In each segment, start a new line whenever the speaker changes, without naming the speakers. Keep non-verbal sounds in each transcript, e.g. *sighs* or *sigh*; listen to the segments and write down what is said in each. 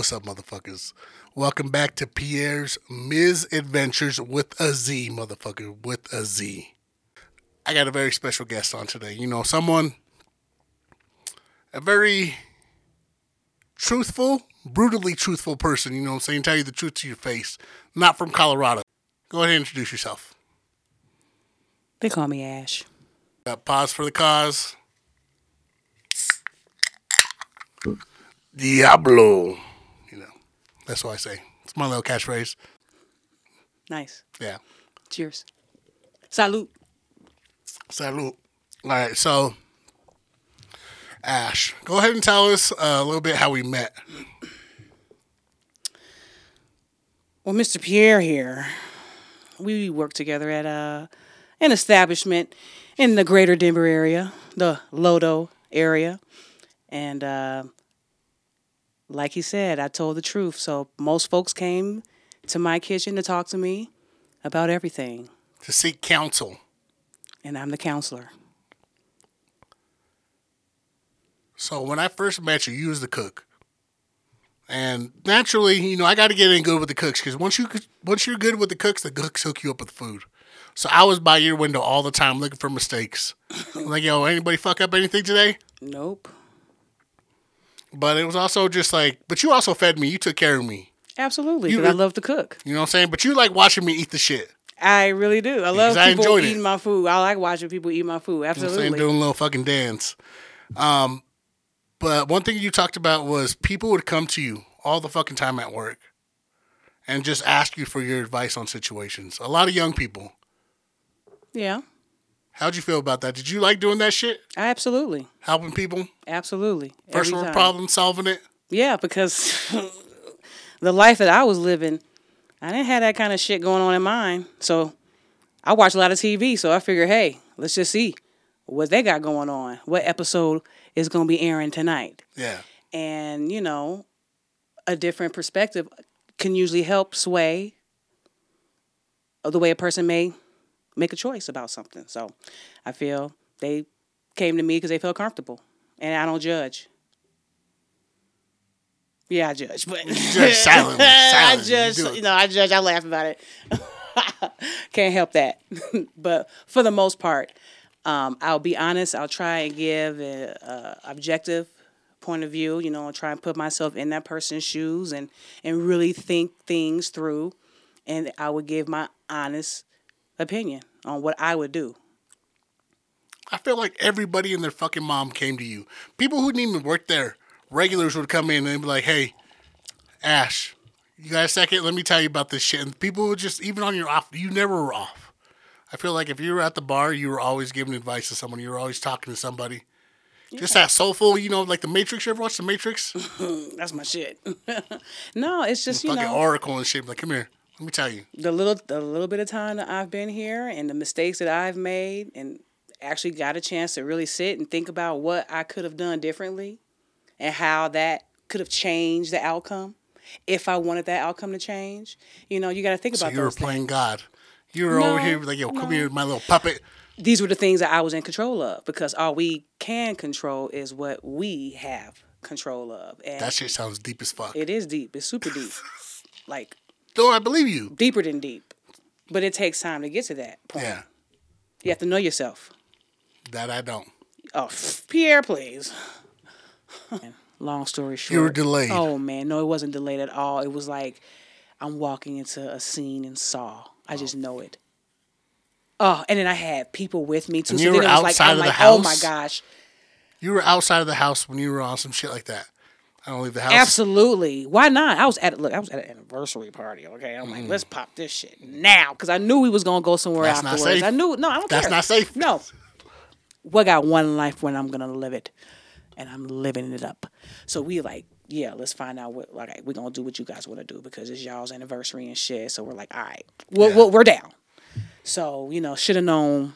What's up, motherfuckers? Welcome back to Pierre's Ms. Adventures with a Z, motherfucker, with a Z. I got a very special guest on today. You know, someone, a very truthful, brutally truthful person, you know what I'm saying? Tell you the truth to your face. Not from Colorado. Go ahead and introduce yourself.
They call me Ash.
Uh, pause for the cause. Diablo. That's what I say. It's my little catchphrase.
Nice.
Yeah.
Cheers. Salute.
Salute. All right, so Ash, go ahead and tell us uh, a little bit how we met.
Well, Mr. Pierre here, we work together at uh, an establishment in the greater Denver area, the Lodo area. And uh, like he said, I told the truth. So most folks came to my kitchen to talk to me about everything.
To seek counsel.
And I'm the counselor.
So when I first met you, you was the cook. And naturally, you know, I got to get in good with the cooks because once you once you're good with the cooks, the cooks hook you up with food. So I was by your window all the time looking for mistakes. *laughs* like, yo, anybody fuck up anything today?
Nope.
But it was also just like, but you also fed me. You took care of me.
Absolutely,
You
because I love to cook.
You know what I'm saying? But you like watching me eat the shit.
I really do. I love
I
people
enjoyed it.
eating my food. I like watching people eat my food.
You know?
Absolutely.
Doing a little fucking dance. Um, but one thing you talked about was people would come to you all the fucking time at work and just ask you for your advice on situations. A lot of young people.
yeah,
How'd you feel about that? Did you like doing that shit?
absolutely.
Helping people?
Absolutely.
First world problem, solving it?
Yeah, because *laughs* the life that I was living, I didn't have that kind of shit going on in mine. So I watch a lot of TV. So I figure, hey, let's just see what they got going on. What episode is going to be airing tonight?
Yeah.
And, you know, a different perspective can usually help sway the way a person may make a choice about something. So I feel they came to me because they felt comfortable. And I don't judge. Yeah, I judge, but
judge silently, *laughs*
I.
You
judge.
do.
You know, I judge. I laugh about it. *laughs* Can't help that. *laughs* but for the most part, um, I'll be honest. I'll try and give a, a objective point of view. You know, I'll try and put myself in that person's shoes and and really think things through. And I would give my honest opinion on what I would do.
I feel like everybody and their fucking mom came to you. People who didn't even work there, regulars would come in and be like, hey, Ash, you got a second? Let me tell you about this shit. And people would just, even on your off, you never were off. I feel like if you were at the bar, you were always giving advice to someone. You were always talking to somebody. Just that soulful, you know, like the Matrix. You ever watch the Matrix? *laughs*
That's my shit. *laughs* no, it's just you
fucking
know
Oracle and shit. Like, come here. Let me tell you.
the little the little bit of time that I've been here and the mistakes that I've made and actually got a chance to really sit and think about what I could have done differently and how that could have changed the outcome if I wanted that outcome to change. You know, you got to think
So
about
you were
those things.
playing God. You were over here like, yo, come
no.
here, my little puppet.
These were the things that I was in control of because all we can control is what we have control of. And
That shit sounds deep as fuck.
it is deep. It's super deep. *laughs* like
No, I believe you.
deeper than deep. But it takes time to get to that point.
Yeah,
You have to know yourself.
that I don't.
Oh, Pierre, please. Long story short.
You were delayed.
Oh man, no, it wasn't delayed at all. It was like I'm walking into a scene in Saw. I just know it. Oh, and then I had people with me too.
And
so
you
then
were
it was like
outside
I'm
the
like, oh my gosh.
You were outside of the house when you were on some shit like that. I don't leave the house.
Absolutely. Why not? I was at look, I was at an anniversary party, okay? I'm like, let's pop this shit now. Cause I knew we was gonna go somewhere
Mm. That's not
afterwards.
safe.
I knew no, I don't think.
That's
care.
not safe.
No. We got one life when I'm gonna live it. And I'm living it up. So we like, yeah, let's find out what like we're gonna do what you guys wanna do because it's y'all's anniversary and shit. So we're like, all right, we're,
Yeah.
we're, we're down. So, you know, should have known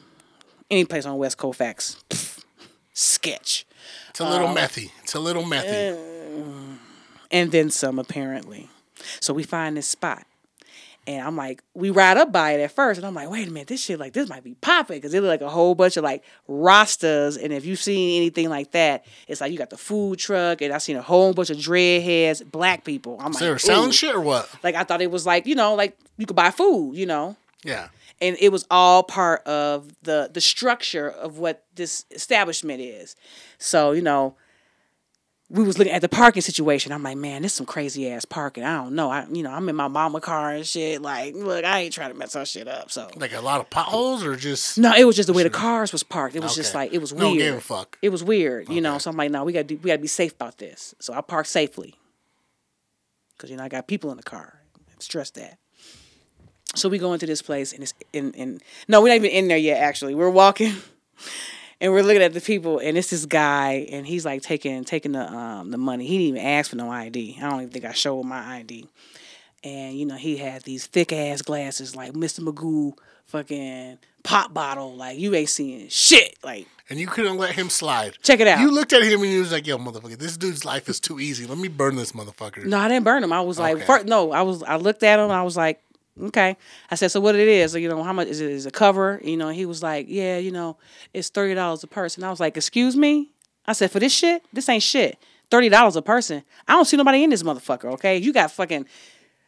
any place on West Colfax. pff, sketch.
It's a little
Um,
methy. It's a little methy.
And then some apparently. So we find this spot, And I'm like, we ride up by it at first, and I'm like, wait a minute, this shit like this might be popping because it look like a whole bunch of like rastas. And if you've seen anything like that, it's like you got the food truck, and I seen a whole bunch of dreadheads, black people. I'm
So they were
like,
selling shit or what?
Like I thought it was like you know like you could buy food, you know
Yeah.
and it was all part of the the structure of what this establishment is. So you know, we was looking at the parking situation. I'm like, man, this some crazy ass parking. I don't know. I you know I'm in my mama car and shit. Like, look, I ain't trying to mess her shit up. So
Like a lot of potholes or just
no, it was just the way the cars was parked. It was just like it was
No
weird.
give a fuck.
It was weird, you know. So I'm like, no, we got to we got to be safe about this. So I parked safely because you know I got people in the car. Stress that. So we go into this place and it's in in no, we're not even in there yet. Actually, we're walking. And we're looking at the people, and it's this guy, and he's like taking taking the um the money. He didn't even ask for no ID. I don't even think I showed him my ID. And you know, he had these thick ass glasses, like Mr. Magoo, fucking pop bottle. Like you ain't seeing shit. Like
and you couldn't let him slide.
Check it out.
You looked at him and you was like, "Yo, motherfucker, this dude's life is too easy. Let me burn this motherfucker."
No, I didn't burn him. I was like,
Okay.
no, I was. I looked at him. I was like, okay. I said, so what it is? You know, how much is it? Is a cover? You know, he was like, yeah, you know, it's thirty dollars a person. I was like, excuse me. I said, for this shit, this ain't shit. Thirty dollars a person. I don't see nobody in this motherfucker. Okay, you got fucking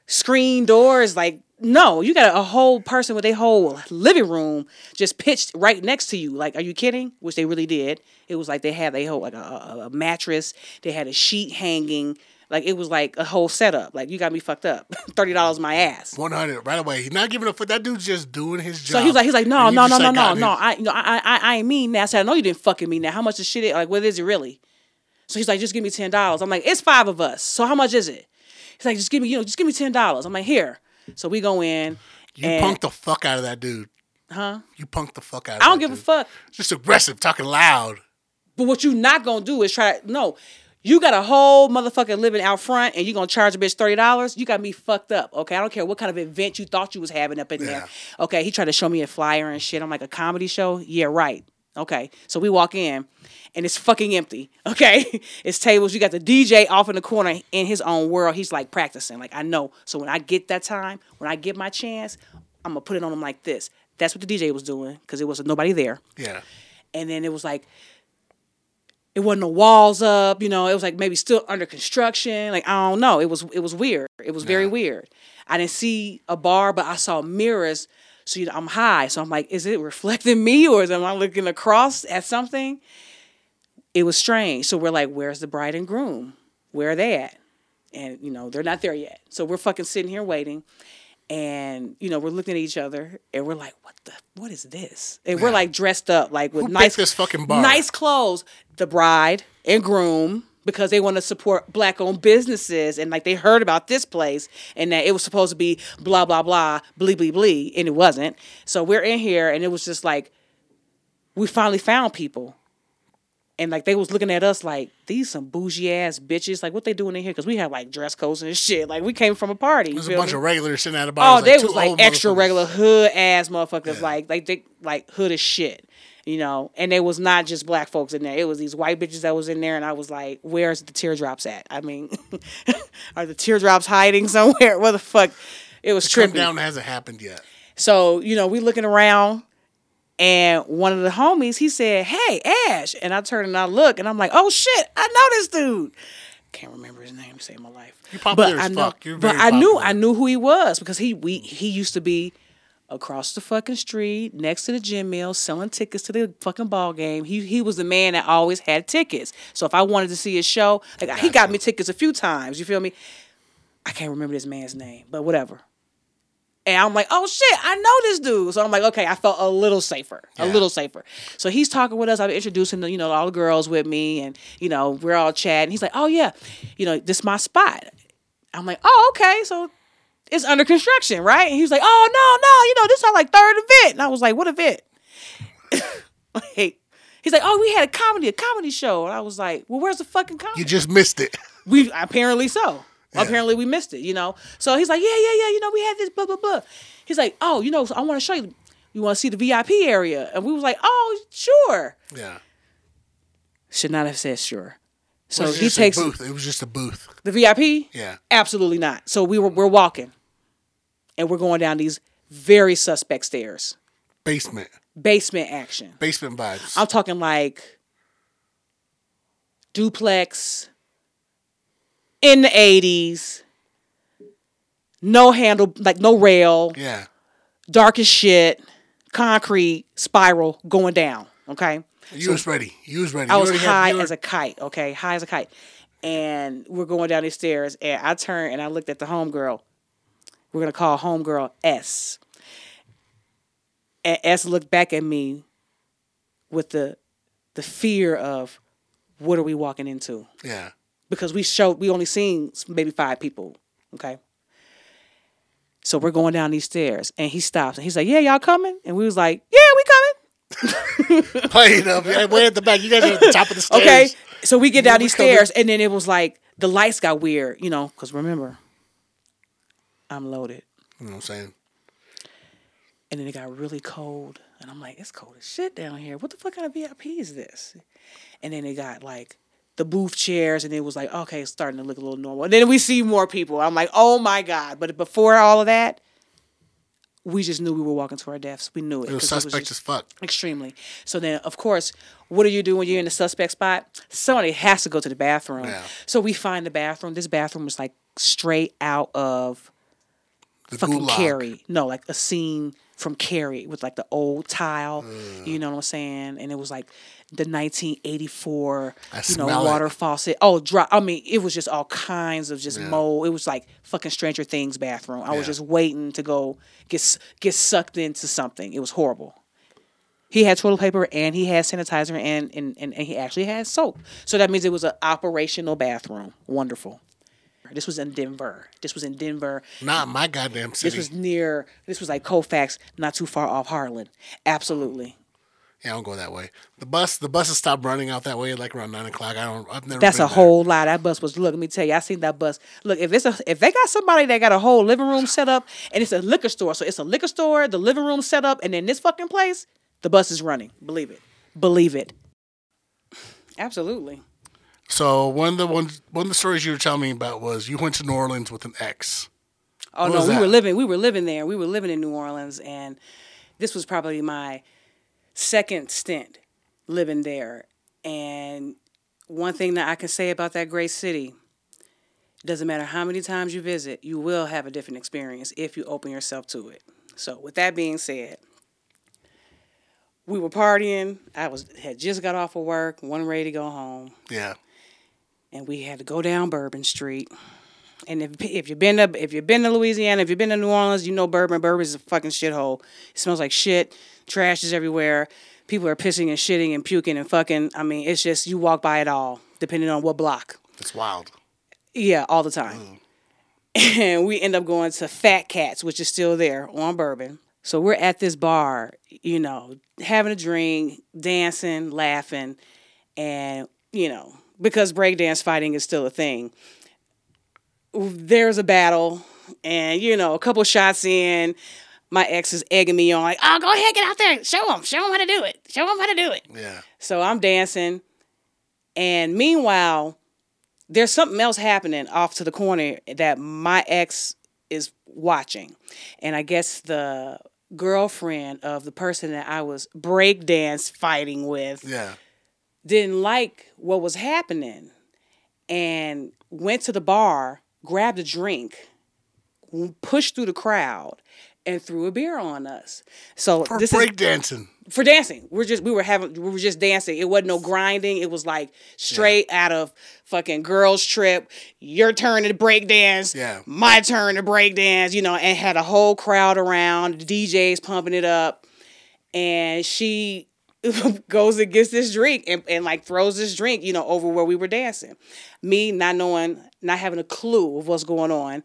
screen doors. Like, no, you got a whole person with a whole living room just pitched right next to you. Like, are you kidding? Which they really did. It was like they had a whole like a, a mattress. They had a sheet hanging. Like it was like a whole setup. Like you got me fucked up. *laughs* Thirty dollars my ass.
One hundred right away. He's not giving a fuck. That dude's just doing his job.
So he was like, he's like, no, no, no, no, no, no. I, you know, I, I, I ain't mean that. I said, I know you didn't fucking mean that. How much is shit? Like, what is it really? So he's like, just give me ten dollars. I'm like, it's five of us. So how much is it? He's like, just give me, you know, just give me ten dollars. I'm like, here. So we go in.
You
and,
punked the fuck out of that dude.
huh?
You punked the fuck out. of
I don't give a fuck.
Just aggressive, talking loud.
But what you not gonna do is try. No, you got a whole motherfucker living out front, and you're gonna charge a bitch thirty dollars. You got me fucked up. Okay, I don't care what kind of event you thought you was having up in there. Okay, he tried to show me a flyer and shit. I'm like a comedy show. Yeah, right. Okay, so we walk in, and it's fucking empty. *laughs* Okay, it's tables. You got the DJ off in the corner in his own world. He's like practicing. Like I know. So when I get that time, when I get my chance, I'm gonna put it on him like this. That's what the DJ was doing because it was nobody there
Yeah.
and then it was like it wasn't the walls up you know it was like maybe still under construction like i don't know it was it was weird it was very
Yeah.
weird. I didn't see a bar but i saw mirrors so you know, i'm high so i'm like is it reflecting *laughs* me or is am i looking across at something? It was strange so we're like where's the bride and groom? Where are they at? And you know they're not there yet. So we're fucking sitting here waiting and you know we're looking at each other and we're like what the what is this? And we're like dressed up like with
Who
nice
this fucking bar?
nice clothes. The bride and groom because they want to support black owned businesses and like they heard about this place and that it was supposed to be blah blah blah blee blee blee and it wasn't. So we're in here and it was just like we finally found people and like they was looking at us like these some bougie ass bitches like what they doing in here because we had like dress codes and shit like we came from a party
There's a bunch
me?
of regulars sitting at a bar.
Oh, they
two
was like extra regular hood ass motherfuckers,
Yeah.
like like they like hood as shit, you know. And they was not just black folks in there; it was these white bitches that was in there. And I was like, "Where's the teardrops at? I mean, *laughs* are the teardrops hiding somewhere? *laughs* What the fuck?" It was
Trim
trippy.
down hasn't happened yet.
So you know, we looking around, and one of the homies he said, "Hey, Ash," and I turn and I look, and I'm like, "Oh shit, I know this dude." Can't remember his name to save my life.
You're popular
but
as
I know,
fuck. You're
but
very
I knew. I knew who he was because he we he used to be across the fucking street next to the gym mill selling tickets to the fucking ball game. He he was the man that always had tickets. So if I wanted to see his show, like he got me tickets a few times. You feel me? I can't remember this man's name, but whatever. And I'm like, oh shit, I know this dude. So I'm like, okay, I felt a little safer, a little safer. So he's talking with us. I'm introducing you know, all the girls with me, and you know, we're all chatting. He's like, oh yeah, you know, this is my spot. I'm like, oh okay, so it's under construction, right? And he was like, oh no, no, you know, this is our like third event. And I was like, what event? *laughs* like, he's like, oh, we had a comedy, a comedy show, and I was like, well, where's the fucking comedy?
You just missed it.
We apparently so.
Yeah.
Apparently we missed it, you know. So he's like, yeah, yeah, yeah. You know, we had this blah blah blah. He's like, oh, you know, I want to show you. You want to see the VIP area? And we was like, oh, sure.
Yeah.
Should not have said sure. So he takes
booth. It was just a booth.
the VIP.
Yeah.
Absolutely not. So we were we're walking. and we're going down these very suspect stairs,
Basement.
basement action.
Basement vibes.
I'm talking like duplex in the 80s, no handle, like no rail,
yeah.
dark as shit, concrete spiral going down. Okay.
You was ready. You was ready.
I
You
was high
you were-
as a kite. Okay. High as a kite. And we're going down these stairs, and I turned and I looked at the homegirl. We're going to call homegirl S. And S looked back at me with the the fear of what are we walking into?
Yeah.
Because we showed we only seen maybe five people. Okay. So we're going down these stairs and he stops and he's like, Yeah, y'all coming? And we was like, Yeah, we coming. *laughs*
Play it up. Way at the back. You guys are at the top of the *laughs* stairs.
Okay. So we get down these stairs and then it was like the lights got weird, you know, because remember, I'm loaded.
You know what I'm saying?
And then it got really cold. And I'm like, it's cold as shit down here. What the fuck kind of VIP is this? And then it got like the booth chairs, and it was like, okay, it's starting to look a little normal. And then we see more people. I'm like, oh my God. But before all of that, we just knew we were walking to our deaths. We knew it.
It was suspect
just-
as fuck.
Extremely. So then, of course, what do you do when you're in the suspect spot? Somebody has to go to the bathroom.
Yeah.
So we find the bathroom. This bathroom was like straight out of
The
fucking
gulag.
Carrie. No, like a scene from Carrie with like the old tile. You mm. know what I'm saying? And it was like the 1984,
I
you know,
smell it.
water faucet. Oh, dry. I mean, it was just all kinds of just
Yeah.
mold. It was like fucking Stranger Things bathroom. I was just waiting to go get get sucked into something. It was horrible. He had toilet paper and he had sanitizer and, and, and, and he actually had soap. So that means it was an operational bathroom. Wonderful. This was in Denver. This was in Denver.
Not my goddamn city.
This was near. This was like Colfax, not too far off Harlan. Absolutely.
yeah, I don't go that way. The bus, the buses stopped running out that way like around nine o'clock. I don't. I've never.
That's
been
a
there.
whole lot. That bus was. Look, let me tell you. I seen that bus. Look, if it's a if they got somebody that got a whole living room set up and it's a liquor store, so it's a liquor store, the living room set up, and then this fucking place, the bus is running. Believe it. Believe it. Absolutely.
So one of the ones, one of the stories you were telling me about was you went to New Orleans with an ex.
Oh
What
no, we
that?
were living. We were living there. We were living in New Orleans, and this was probably my second stint living there. And one thing that I can say about that great city, it doesn't matter how many times you visit, you will have a different experience if you open yourself to it. So, with that being said, we were partying. I was had just got off of work, wasn't ready to go home
Yeah.
And we had to go down Bourbon Street. And if if you've been to if you've been to Louisiana, if you've been to New Orleans, you know Bourbon. Bourbon is a fucking shithole. It smells like shit. Trash is everywhere. People are pissing and shitting and puking and fucking. I mean, it's just you walk by it all, depending on what block.
It's wild.
Yeah, all the time. Mm. *laughs* And we end up going to Fat Cats, which is still there on Bourbon. So we're at this bar, you know, having a drink, dancing, laughing, and, you know, because breakdance fighting is still a thing, there's a battle, and, you know, a couple shots in, my ex is egging me on, like, oh, go ahead, get out there, show them, show them how to do it, show them how to do it.
Yeah.
So I'm dancing, and meanwhile, there's something else happening off to the corner that my ex is watching. And I guess the girlfriend of the person that I was breakdance fighting with
Yeah.
Didn't like what was happening and went to the bar, grabbed a drink, pushed through the crowd, and threw a beer on us. So
For
this is
breakdancing.
for dancing. We're just we were having we were just dancing. It wasn't no grinding. It was like straight out of fucking girls trip. Your turn to break dance.
Yeah.
My turn to break dance. You know, and had a whole crowd around. The DJs pumping it up, and she *laughs* goes and gets this drink and, and like throws this drink, you know, over where we were dancing. Me not knowing, not having a clue of what's going on.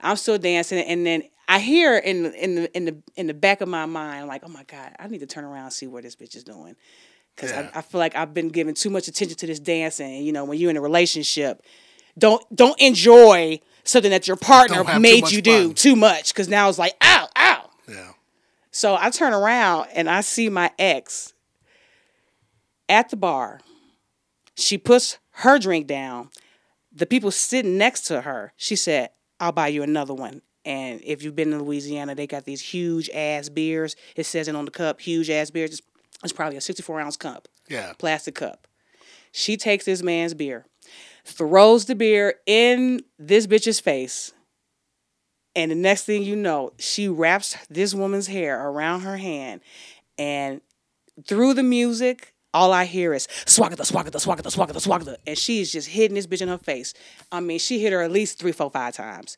I'm still dancing, and then I hear in the in the in the in the back of my mind, like, oh my god, I need to turn around and see what this bitch is doing, because
Yeah.
I, I feel like I've been giving too much attention to this dancing. You know, when you're in a relationship, don't don't enjoy something that your partner
Don't have too
made you do
fun.
too much, because now it's like, ow, ow.
Yeah.
So I turn around and I see my ex at the bar. She puts her drink down. The people sitting next to her, she said, I'll buy you another one. And if you've been to Louisiana, they got these huge ass beers. It says it on the cup, huge ass beers. It's, it's probably a 64 ounce cup,
Yeah.
plastic cup. She takes this man's beer, throws the beer in this bitch's face. And the next thing you know, she wraps this woman's hair around her hand. And through the music, all I hear is swagata, swagata, swagata, swagata, swagata. And she's just hitting this bitch in her face. I mean, she hit her at least three, four, five times.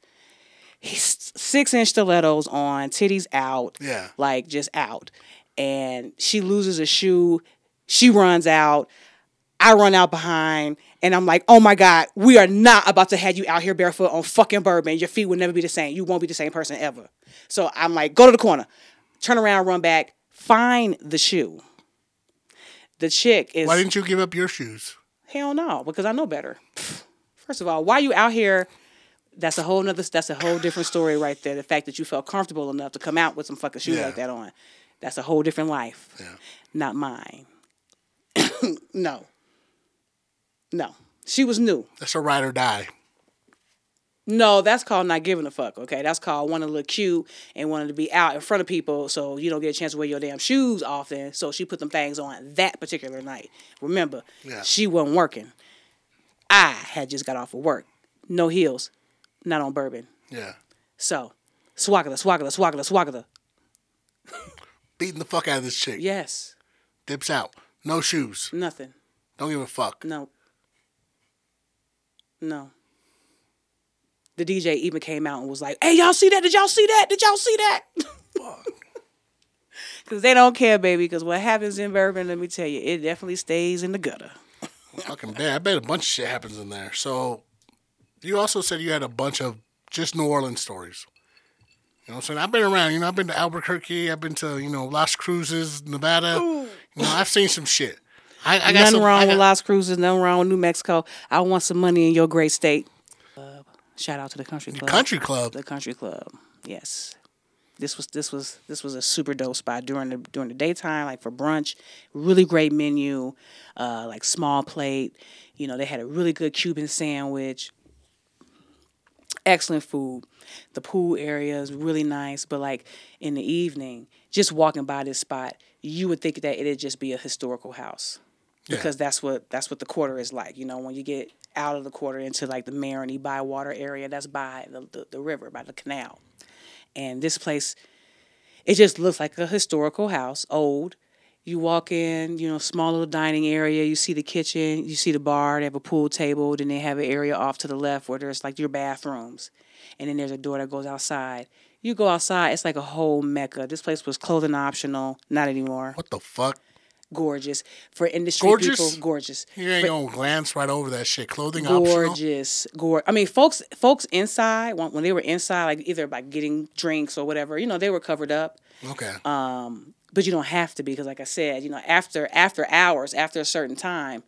He's six inch stilettos on, titties out.
Yeah.
Like just out. And she loses a shoe. She runs out. I run out behind and I'm like, oh my God, we are not about to have you out here barefoot on fucking bourbon. Your feet will never be the same. You won't be the same person ever. So I'm like, go to the corner, turn around, run back, find the shoe. The chick is
Why didn't you give up your shoes?
hell no, because I know better. First of all, why you out here? That's a whole nother that's a whole different story right there. The fact that you felt comfortable enough to come out with some fucking shoes
Yeah.
like that on. That's a whole different life.
Yeah.
Not mine. *coughs* no. No. She was new.
That's a ride or die.
No, that's called not giving a fuck. Okay, that's called wanting to look cute and wanting to be out in front of people, so you don't get a chance to wear your damn shoes often. So she put them things on that particular night. Remember,
Yeah.
she wasn't working. I had just got off of work, no heels, not on bourbon.
Yeah.
So, swagata, swagata, swagata, swagata. *laughs*
Beating the fuck out of this chick.
Yes,
Dips out. No shoes.
nothing.
Don't give a fuck.
No. No. The DJ even came out and was like, "Hey, y'all see that? Did y'all see that? Did y'all see that?" Because *laughs* they don't care, baby. Because what happens in bourbon, let me tell you, it definitely stays in the gutter.
Fucking bad. I bet a bunch of shit happens in there. So you also said you had a bunch of just New Orleans stories. You know what I'm saying? I've been around, you know, I've been to Albuquerque, I've been to, you know, Las Cruces, Nevada. You know, I've seen some shit. I, I got
Nothing
some,
wrong
I
with Las Cruces. Nothing wrong with New Mexico. I want some money in your great state. Shout out to the country club.
country club.
The country club. Yes. This was this was this was a super dope spot during the during the daytime, like for brunch. Really great menu, uh, like small plate. You know, they had a really good Cuban sandwich. Excellent food. The pool area is really nice, but like in the evening, just walking by this spot, you would think that it'd just be a historical house
Yeah.
because that's what that's what the quarter is like. You know, when you get out of the quarter into like the Marigny Bywater area, that's by the, the, the river, by the canal. And this place, it just looks like a historical house, old. You walk in, you know, small little dining area. You see the kitchen, you see the bar. They have a pool table. Then they have an area off to the left where there's like your bathrooms, and then there's a door that goes outside. You go outside, it's like a whole mecca. This place was clothing optional, not anymore.
What the fuck?
Gorgeous for industry
Gorgeous?
people. Gorgeous.
You ain't gonna glance right over that shit. Clothing optional.
gorgeous gor i mean folks folks inside when, when they were inside like either by getting drinks or whatever you know they were covered up
Okay.
um but you don't have to be because like i said you know after after hours after a certain time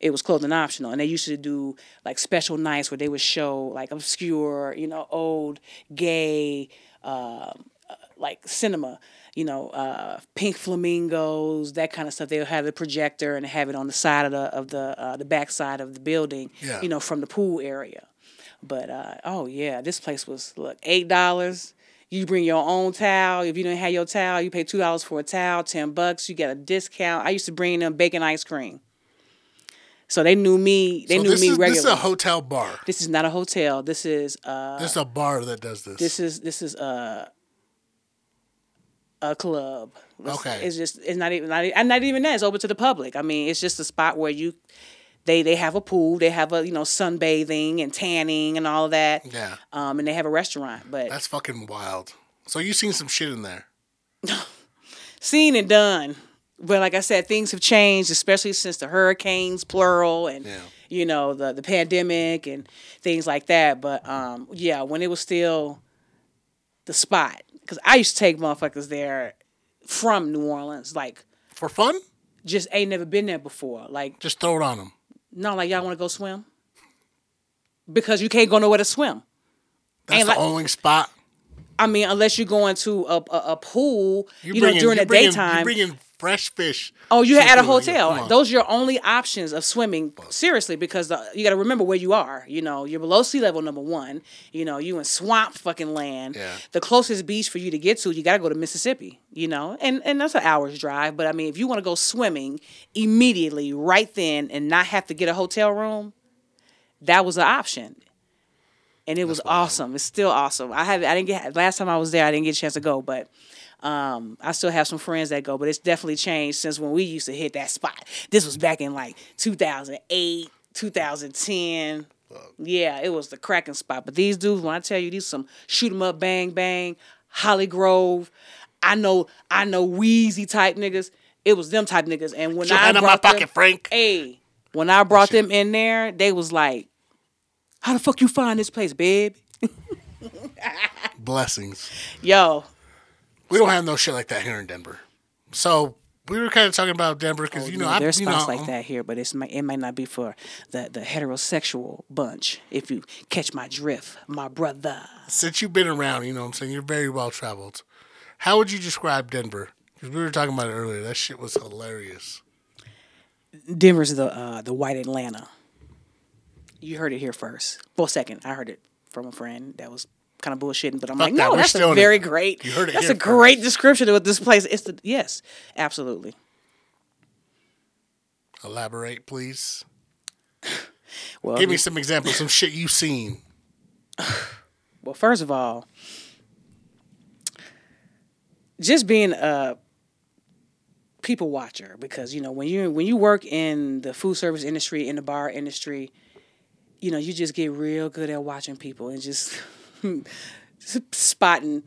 it was clothing optional and they used to do like special nights where they would show like obscure you know old gay um, uh, like cinema you know uh, pink flamingos that kind of stuff They'll have the projector and have it on the side of the of the uh, the back side of the building
Yeah.
you know from the pool area but uh, oh yeah this place was look eight dollars you bring your own towel. If you do not have your towel, you pay two dollars for a towel, ten bucks. You get a discount. I used to bring them bacon ice cream. So they knew me. They
so
knew me
is
regularly.
this is a hotel bar.
This is not a hotel. This is uh
This is a bar that does this.
this is this is a a club. It's-
Okay.
It's just it's not even not, and not even that. It's open to the public. I mean, it's just a spot where you they they have a pool, they have a you know sunbathing and tanning and all that.
yeah.
Um, and they have a restaurant. But
That's fucking wild. So you seen some shit in there. *laughs*
seen and done. But like I said, things have changed, especially since the hurricanes, plural, and
Yeah.
you know the the pandemic and things like that. But um, yeah, when it was still the spot, because I used to take motherfuckers there from New Orleans, like
For fun?
just ain't never been there before. Like
Just throw it on them.
no, like y'all want to go swim because you can't go nowhere to swim.
That's
Ain't
the
like-
only spot.
I mean, unless you're going to a, a, a pool,
You're
you know,
bringing-
during the
bringing-
daytime.
You're bringing fresh fish.
Oh, you at a.
Yeah,
hotel. Those are your only options of swimming. Seriously, because the, you got to remember where you are. You know, you're below sea level. Number one. You know, you in swamp fucking land.
Yeah.
The closest beach for you to get to, you got to go to Mississippi. You know, and and that's an hour's drive. But I mean, if you want to go swimming immediately, right then, and not have to get a hotel room, that was an option. And it was awesome. It's still awesome. I have. I didn't get last time I was there. I didn't get a chance to go, but um, I still have some friends that go, but it's definitely changed since when we used to hit that spot. This was back in like 2008, 2010. Yeah, it was the cracking spot. But these dudes, when I tell you these some shoot 'em up, bang bang, Hollygrove, I know, I know Weezy type niggas. It was them type niggas. And when I brought them,
pocket, Frank.
hey, when I brought them in there, they was like, "How the fuck you find this place, babe?" *laughs*
Blessings.
Yo,
We don't have no shit like that here in Denver. So we were kind of talking about Denver because you know, I,
Oh, there's
you know,
spots like that here, but it's it might not be for the the heterosexual bunch. If you catch my drift, my brother.
since you've been around, you know what I'm saying, you're very well traveled. How would you describe Denver? Because we were talking about it earlier. That shit was hilarious.
Denver's the uh, the white Atlanta. You heard it here first. Well, second, I heard it from a friend that was kind of bullshitting, but I'm
Fuck
like,
that,
no,
we're
that's a
it.
very great.
You heard it
That's
here
a great description of what this place is. The, yes, absolutely.
Elaborate, please. *laughs*
Well,
Give me some examples, some shit you've seen. *laughs*
Well, first of all, just being a people watcher because you know when you when you work in the food service industry in the bar industry, you know you just get real good at watching people and just *laughs* spotting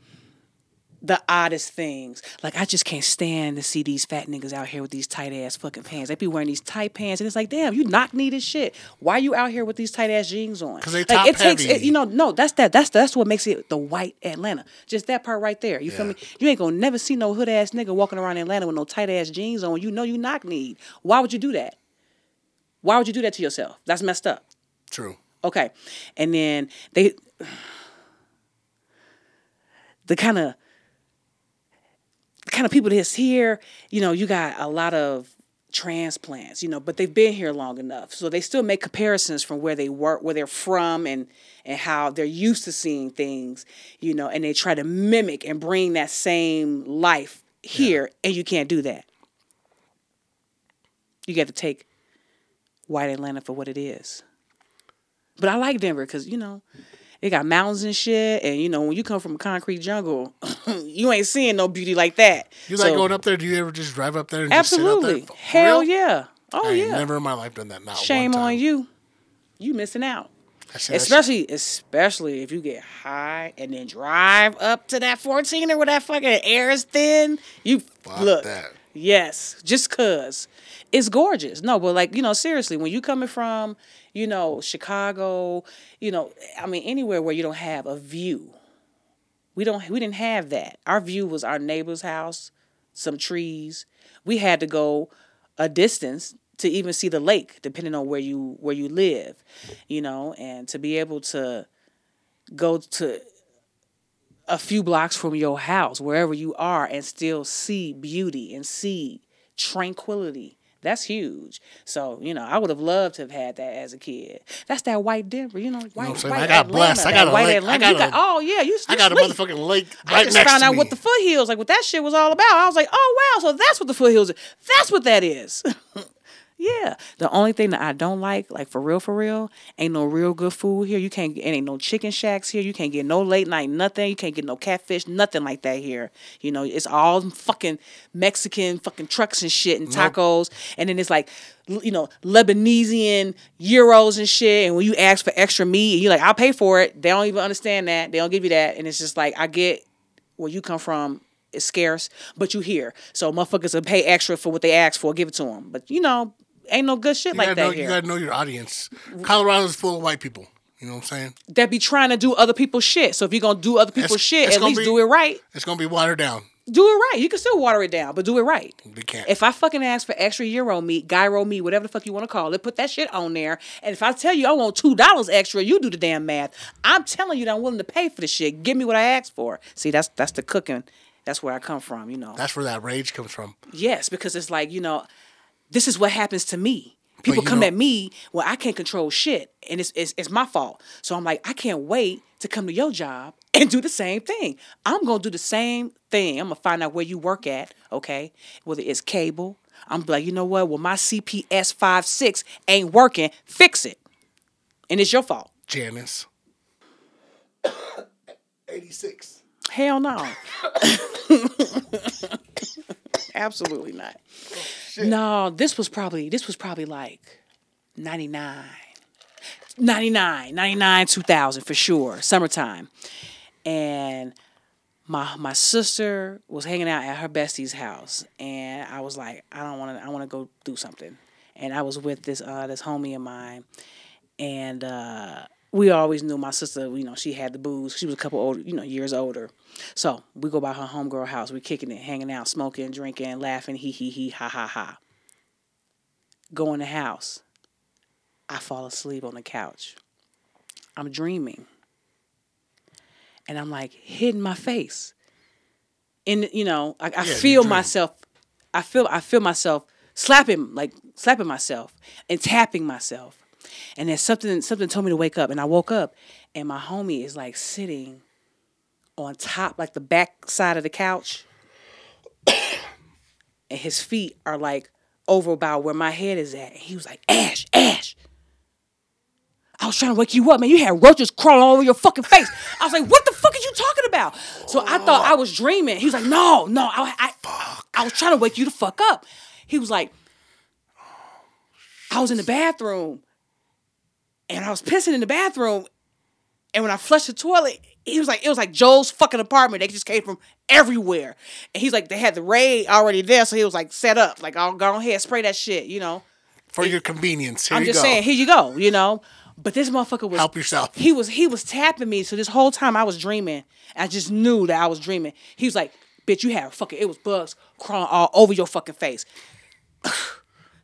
the oddest things. Like I just can't stand to see these fat niggas out here with these tight ass fucking pants. They be wearing these tight pants, and it's like, damn, you knock knee this shit. Why you out here with these tight ass jeans on?
'Cause they
like,
top
it takes,
heavy.
it, you know, no, that's that. That's that's what makes it the white Atlanta. Just that part right there. You feel me? You ain't gonna never see no hood ass nigga walking around Atlanta with no tight ass jeans on. You know you knock kneed. Why would you do that? Why would you do that to yourself? That's messed up.
True.
Okay. And then they the kind of the kind of people that's here, you know, you got a lot of transplants, you know, but they've been here long enough. So they still make comparisons from where they work, where they're from and and how they're used to seeing things, you know, and they try to mimic and bring that same life here and you can't do that. You got to take white Atlanta for what it is. But I like Denver because you know they got mountains and shit, and you know when you come from a concrete jungle, *laughs* you ain't seeing no beauty like that.
You like going up there? Do you ever just drive up there and just sit out
Absolutely,
there?
Hell
real?
yeah. Oh
I
yeah.
never in my life done that. Not
Shame on you. You missing out.
I see that shit.
Especially, especially if you get high and then drive up to that 14 or where that fucking air is thin. You
Fuck
look.
that.
Yes, just cause it's gorgeous. No, but like you know, seriously, when you coming from, you know, Chicago, you know, I mean, anywhere where you don't have a view, we don't, we didn't have that. Our view was our neighbor's house, some trees. We had to go a distance to even see the lake, depending on where you where you live, you know, and to be able to go to a few blocks from your house, wherever you are, and still see beauty and see tranquility. That's huge. So, you know, I would have loved to have had that as a kid. That's that white Denver, you know, white,
I'm saying?
white
I got
Atlanta,
blessed. I got a
white
lake. I got
You got,
a-
oh yeah, you.
I
you
got a motherfucking lake
I
right
just
next
found out
me.
what the foothills, like what that shit was all about. I was like, oh wow, so that's what the foothills. That's what that is. *laughs* yeah. The only thing that I don't like, like for real, for real, ain't no real good food here. You can't get ain't no chicken shacks here. You can't get no late night nothing. You can't get no catfish, nothing like that here. You know, it's all fucking Mexican fucking trucks and shit and tacos, and then it's like. You know, Lebanesian euros and shit. And when you ask for extra meat, and you're like, I'll pay for it. They don't even understand that. They don't give you that. And it's just like, I get where you come from is scarce, but you here. So motherfuckers will pay extra for what they ask for, give it to them. But you know, ain't no good shit
You
like that
know,
here.
you gotta know your audience. Colorado's full of white people. You know what I'm saying?
that be trying to do other people's shit. So if you're gonna do other people's
It's-
shit,
it's
at least
be-
do it right.
It's gonna be watered down.
Do it right. You can still water it down, but do it right.
We can't.
If I fucking ask for extra euro meat, gyro meat, whatever the fuck you want to call it, put that shit on there. And if I tell you I want two dollars extra, you do the damn math. I'm telling you that I'm willing to pay for the shit. Give me what I asked for. See, that's that's the cooking. That's where I come from. You know.
That's where that rage comes from.
Yes, because it's like, you know, this is what happens to me. People come
know-
at me well, I can't control shit, and it's, it's it's my fault. So I'm like, I can't wait to come to your job *laughs* and do the same thing. I'm gonna do the same thing. I'm gonna find out where you work at, okay? Whether it's cable, I'm like, you know what? Well, my CPS five six ain't working. Fix it, and it's your fault.
Janice. *coughs* 86.
Hell no. *laughs* Absolutely not. no, this was probably this was probably like 99. 99, 99, 2000 for sure, summertime. And my my sister was hanging out at her bestie's house and I was like, I don't want to I want to go do something. And I was with this uh this homie of mine and uh we always knew my sister, you know, she had the booze. She was a couple older, you know, years older. So we go by her homegirl house. We're kicking it, hanging out, smoking, drinking, laughing, hee hee hee, ha ha ha. Go in the house. I fall asleep on the couch. I'm dreaming. And I'm like hitting my face. And you know, I, I
you
feel myself. I feel I feel myself slapping like slapping myself and tapping myself. And then something something told me to wake up, and I woke up, and my homie is like sitting on top, like the back side of the couch, *coughs* and his feet are like over about where my head is at. And he was like, Ash, Ash. I was trying to wake you up, man. You had roaches crawling all over your fucking face. I was like, what the fuck are you talking about? So I thought I was dreaming. He was like, no, no. I, I, I was trying to wake you the fuck up. He was like, I was in the bathroom and I was pissing in the bathroom. And when I flushed the toilet, he was like, it was like Joe's fucking apartment. They just came from everywhere. And he's like, they had the raid already there. So he was like, set up. Like, I'll go ahead, spray that shit, you know?
For your convenience. Here
I'm just
go.
saying, here you go, you know? But this motherfucker was
Help yourself.
He was he was tapping me. So this whole time I was dreaming. I just knew that I was dreaming. He was like, bitch, you had fucking it was bugs crawling all over your fucking face.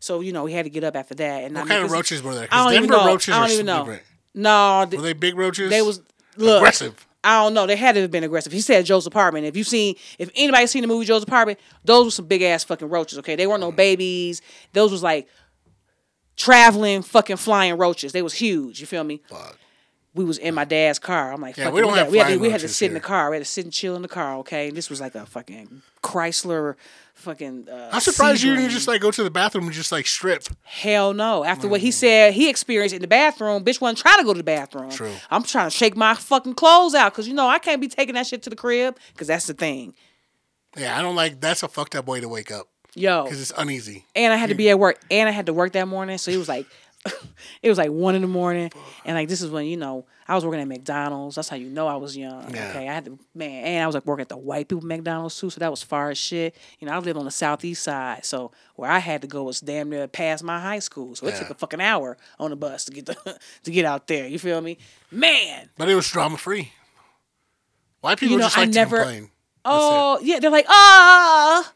So, you know, we had to get up after that. And
What
I mean,
kind of roaches were there?
I don't
Because
even
Denver
know.
roaches
I don't
are
even know.
different.
No, th-
Were they big roaches?
they was look,
aggressive.
I don't know. They had to have been aggressive. He said Joe's apartment. If you've seen, if anybody seen the movie Joe's apartment, those were some big ass fucking roaches. Okay, they weren't no mm-hmm. babies. Those was like traveling fucking flying roaches. They was huge. You feel me?
Fuck.
We was in my dad's car. I'm like,
Yeah,
fuck
we don't
had,
have
we had to, we had to sit in the car. We had to sit and chill in the car. Okay, this was like a fucking Chrysler, fucking. Uh,
I'm surprised you didn't just like go to the bathroom and just like strip.
Hell no. After what he said he experienced in the bathroom, bitch wasn't trying to go to the bathroom.
True.
I'm trying to shake my fucking clothes out because, you know, I can't be taking that shit to the crib because that's the thing.
Yeah, I don't like. That's a fucked up way to wake up
Yo.
because it's uneasy.
And I had to be at work and I had to work that morning. So he was like, *laughs* it was like one in the morning. And like, this is when, you know, I was working at McDonald's. That's how you know I was young.
Yeah.
Okay. I had to, man, and I was like working at the white people McDonald's too. So that was far as shit. You know, I lived on the southeast side. So where I had to go was damn near past my high school. So it
Yeah.
took a fucking hour on the bus to get the, *laughs* to get out there. You feel me? Man.
But it was drama free. White people
You know,
just
I
like
never-
complain.
Oh, yeah. They're like, ah.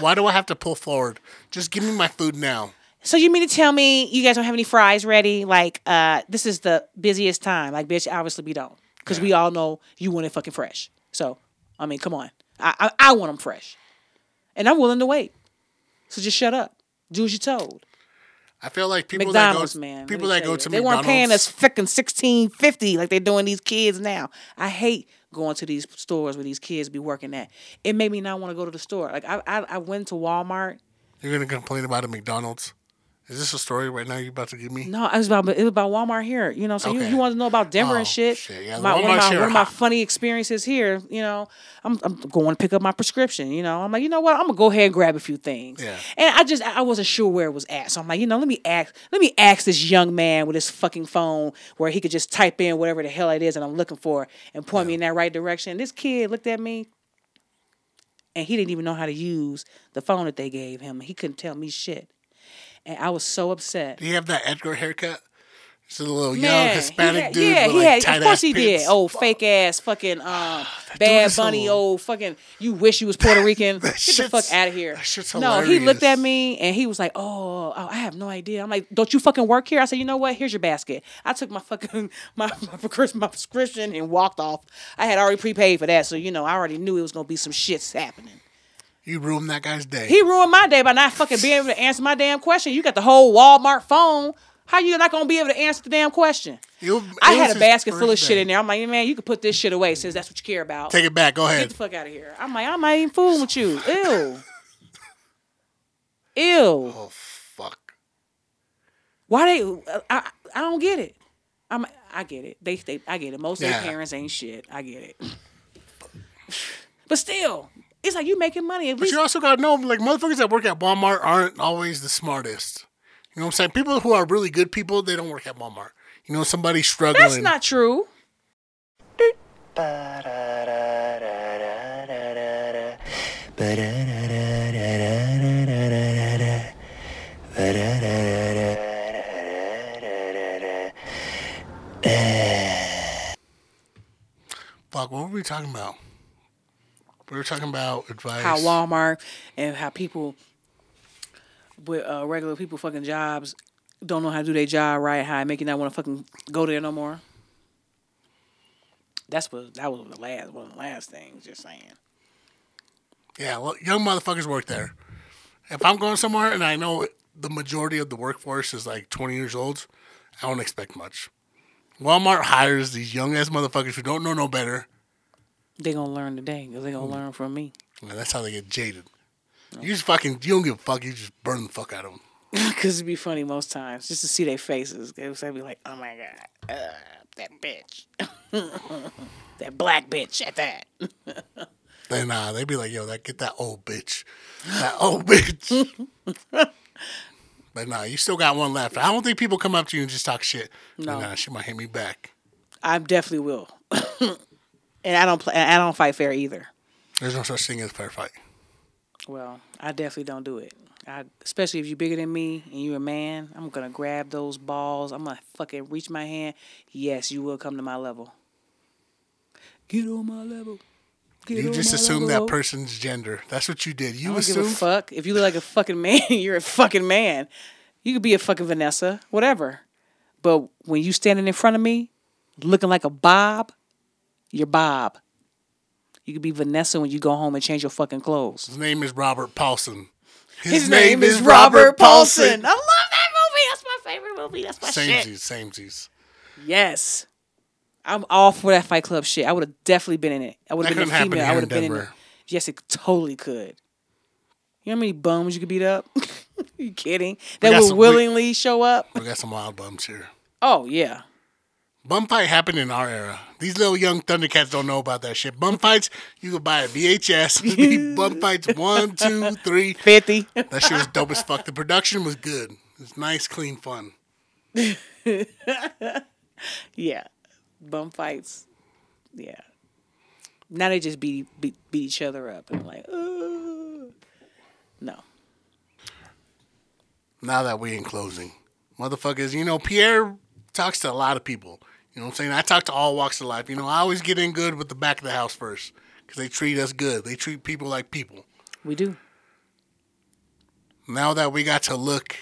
Why do I have to pull forward? Just give me my food now.
So you mean to tell me you guys don't have any fries ready? Like, uh, this is the busiest time. Like, bitch, obviously we don't, because we all know you want it fucking fresh. So, I mean, come on, I, I I want them fresh, and I'm willing to wait. So just shut up, do as you're told.
I feel like people
McDonald's,
that go,
man.
people that go
you.
to
they
McDonald's,
weren't paying us fucking sixteen fifty like they're doing these kids now. I hate going to these stores where these kids be working at. It made me not want to go to the store. Like I I, I went to Walmart.
You're gonna complain about a McDonald's. Is this a story right now you're about to give me?
No, it was about it was about Walmart here. You know, so you,
Okay.
you want to know about Denver
Oh,
and shit.
shit, yeah,
my, one of my one of my funny experiences here. You know, I'm I'm going to pick up my prescription. You know, I'm like, you know what? I'm gonna go ahead and grab a few things.
Yeah.
And I just I wasn't sure where it was at, so I'm like, you know, let me ask let me ask this young man with his fucking phone where he could just type in whatever the hell it is that I'm looking for and point me in that right direction. This kid looked at me. And he didn't even know how to use the phone that they gave him. He couldn't tell me shit. And I was so upset.
Do you have that Edgar haircut? He's a little young Hispanic
had,
dude.
Yeah,
with
he had. Of course he did. Oh, fake ass, fucking um,
dude
bad bunny.
so-
Oh, fucking. You wish you was Puerto *laughs* Rican. Get the fuck out of here. no, he looked at me and he was like, oh, oh, I have no idea. I'm like, don't you fucking work here? I said, you know what? Here's your basket. I took my fucking *laughs* my my, my prescription and walked off. I had already prepaid for that, so you know I already knew it was gonna be some shits happening.
You ruined that guy's day.
He ruined my day by not fucking being able to answer my damn question. You got the whole Walmart phone. How you not gonna be able to answer the damn question?
It was-
I had a basket full of shit in there. I'm like, man, you can put this shit away since that's what you care about.
Take it back. Go ahead.
Get the fuck out of here. I'm like, I'm not even fooling with you. Ew. Ew.
Oh fuck.
Why they? I I don't get it. I'm I get it. They they I get it. Most of
Yeah.
their parents ain't shit. I get it. But still, it's like you making money. At
But
least
you also gotta know, like motherfuckers that work at Walmart aren't always the smartest. You know what I'm saying? People who are really good people, they don't work at Walmart. You know, somebody struggling.
that's not true.
Fuck, what were we talking about? We were talking about advice.
How Walmart and how people with uh, regular people fucking jobs don't know how to do their job right. How it make you not want to fucking go there no more. That's what that was the last one of the last things. Just saying.
Yeah, well, young motherfuckers work there. If I'm going somewhere and I know the majority of the workforce is like 20 years old, I don't expect much. Walmart hires these young ass motherfuckers who don't know no better,
They gonna learn today because they gonna learn from me.
and that's how they get jaded. You just fucking, you don't give a fuck. You just burn the fuck out of them.
Because *laughs* it'd be funny most times just to see their faces. They would be like, "Oh my god, uh, that bitch, *laughs* that black bitch at that." *laughs*
Then uh, they'd be like, "Yo, that get that old bitch, that old bitch." but nah, you still got one left. I don't think people come up to you and just talk shit.
No.
Nah, she might hit me back.
I definitely will, and I don't play. I don't fight fair either.
There's no such thing as fair fight.
Well, I definitely don't do it. I, especially if you're bigger than me and you're a man, I'm gonna grab those balls. I'm gonna fucking reach my hand. Yes, you will come to my level. Get on my level. Get
You just assume
level.
that person's gender. That's what you did.
I
You
don't give a fuck. If you look like a fucking man, *laughs* you're a fucking man. You could be a fucking Vanessa, whatever. But when you standing in front of me, looking like a Bob, you're Bob. You could be Vanessa when you go home and change your fucking clothes.
His name is Robert Paulson.
His, name, is Robert Paulson. I love that movie. That's my favorite movie. That's my shit.
Samesies, samesies.
Yes. I'm all for that Fight Club shit. I would have definitely been in it. I would have been a female. I would have been in it. Yes, it totally could. You know how many bums you could beat up? *laughs* you kidding? That would
some- we-
willingly show up?
We got some wild bums here.
Oh yeah.
Bum fight happened in our era. These little young Thundercats don't know about that shit. Bum fights, you could buy a VHS. *laughs* *laughs* Bum fights one, two, three.
Fifty.
That shit was dope as fuck. The production was good. It was nice, clean fun. *laughs*
yeah. Bum fights. Yeah. Now they just beat beat, beat each other up and like, no.
Now that we're in closing, motherfuckers, you know Pierre talks to a lot of people. You know what I'm saying? I talk to all walks of life. You know, I always get in good with the back of the house first because they treat us good. They treat people like people.
We do.
Now that we got to look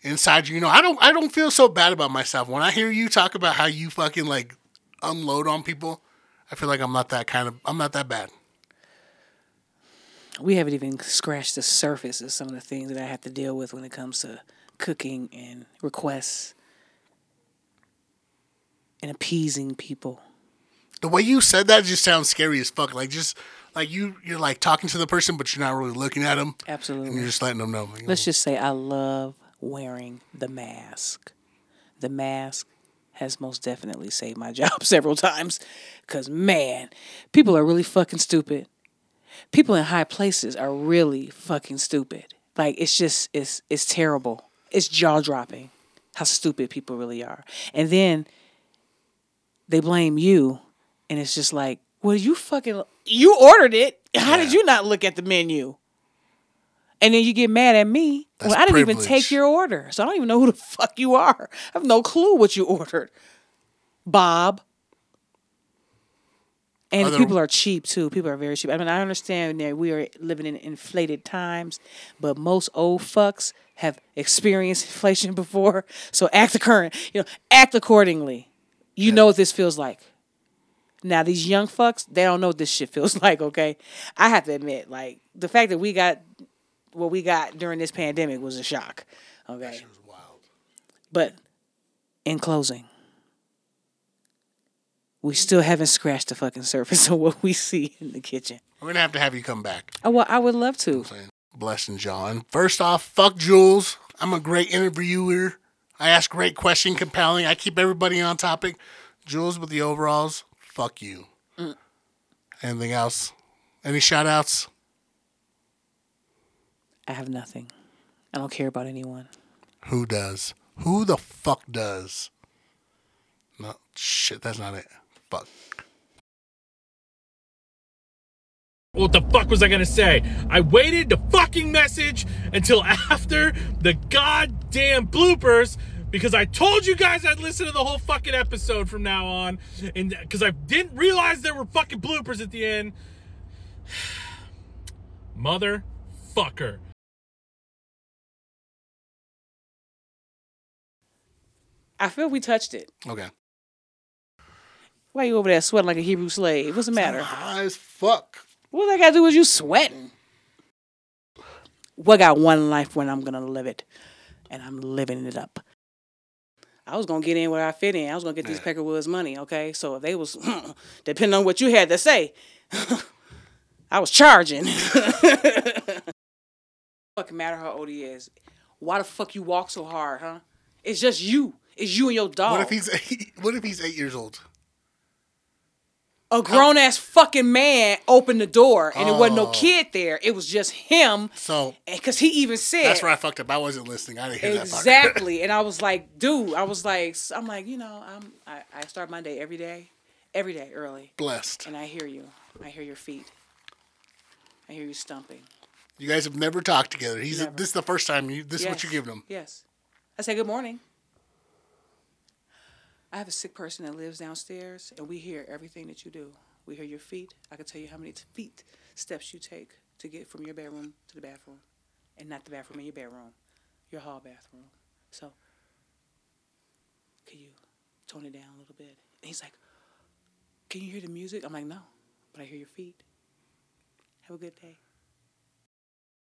inside you, you know, I don't I don't feel so bad about myself. When I hear you talk about how you fucking like unload on people, I feel like I'm not that kind of I'm not that bad.
we haven't even scratched the surface of some of the things that I have to deal with when it comes to cooking and requests and appeasing people.
The way you said that just sounds scary as fuck. Like just like you you're like talking to the person but you're not really looking at them. And
Absolutely.
you're just letting them know. you know.
Let's oh. just say I love wearing the mask. The mask has most definitely saved my *laughs* job several times cuz man, people are really fucking stupid. People in high places are really fucking stupid. Like it's just it's it's terrible. It's jaw-dropping how stupid people really are. And then they blame you and it's just like, "Well, you fucking you ordered it. How did you not look at the menu?" And then you get mad at me.
That's
when I didn't even take your order. So I don't even know who the *laughs* fuck you are. I have no clue what you ordered. Bob. And
Other-
people are cheap too. People are very cheap. I mean, I understand that we are living in inflated times, but most old fucks have experienced *laughs* inflation before. So act the current, you know, act accordingly. You know what this feels like. Now these young fucks, they don't know what this shit *laughs* feels like, okay? I have to admit, like, the fact that we got what we got during this pandemic was a shock. Okay.
Was wild.
But in closing, we still haven't scratched the fucking surface *laughs* of what we see in the kitchen.
We're gonna have to have you come back.
Oh, well, I would love to.
saying? Blessing John. First off, fuck Jules. I'm a great interviewer. I ask great question, compelling. I keep everybody on topic. Jules with the overalls. Fuck you. Mm. Anything else? Any shout outs?
I have nothing. I don't care about anyone.
Who does? Who the fuck does? No, shit, that's not it. Fuck.
What the fuck was I gonna say? I waited the fucking message until *laughs* after the goddamn bloopers because I told you guys I'd listen to the whole fucking episode from now on, and because I didn't realize there were fucking bloopers at the end. *sighs* Motherfucker.
I feel we touched it.
Okay.
Why you over there sweating like a Hebrew slave? What's the matter?
High as fuck.
What that got to do with you sweating? What got one life when I'm gonna live it, and I'm living it up. I was gonna get in where I fit in. I was gonna get these Peckerwoods money, okay? So if they was *clears throat* depending on what you had to say, *laughs* I was charging. *laughs* Fucking matter how old he is. Why the fuck you walk so hard, huh? It's just you. It's you and your dog.
What if he's eight, *laughs* what if he's eight years old?
A grown ass fucking man opened the door and it wasn't no
Oh.
kid there. It was just him.
So
Because he even said
that's where I fucked up. I wasn't listening. I didn't hear that
exactly. and I was like, dude, I was like, I'm like, you know, I'm I, I start my day every day, every day early,
Blessed.
and I hear you. I hear your feet. I hear you stumping.
You guys have never talked together. He's
Never.
this is the first time you. This is what you're giving him.
Yes. I say good morning. I have a sick person that lives downstairs, and we hear everything that you do. We hear your feet. I can tell you how many feet steps you take to get from your bedroom to the bathroom, and not the bathroom in your bedroom, your hall bathroom. So, can you tone it down a little bit? And he's like, "Can you hear the music?" I'm like, "No, but I hear your feet." Have a good day.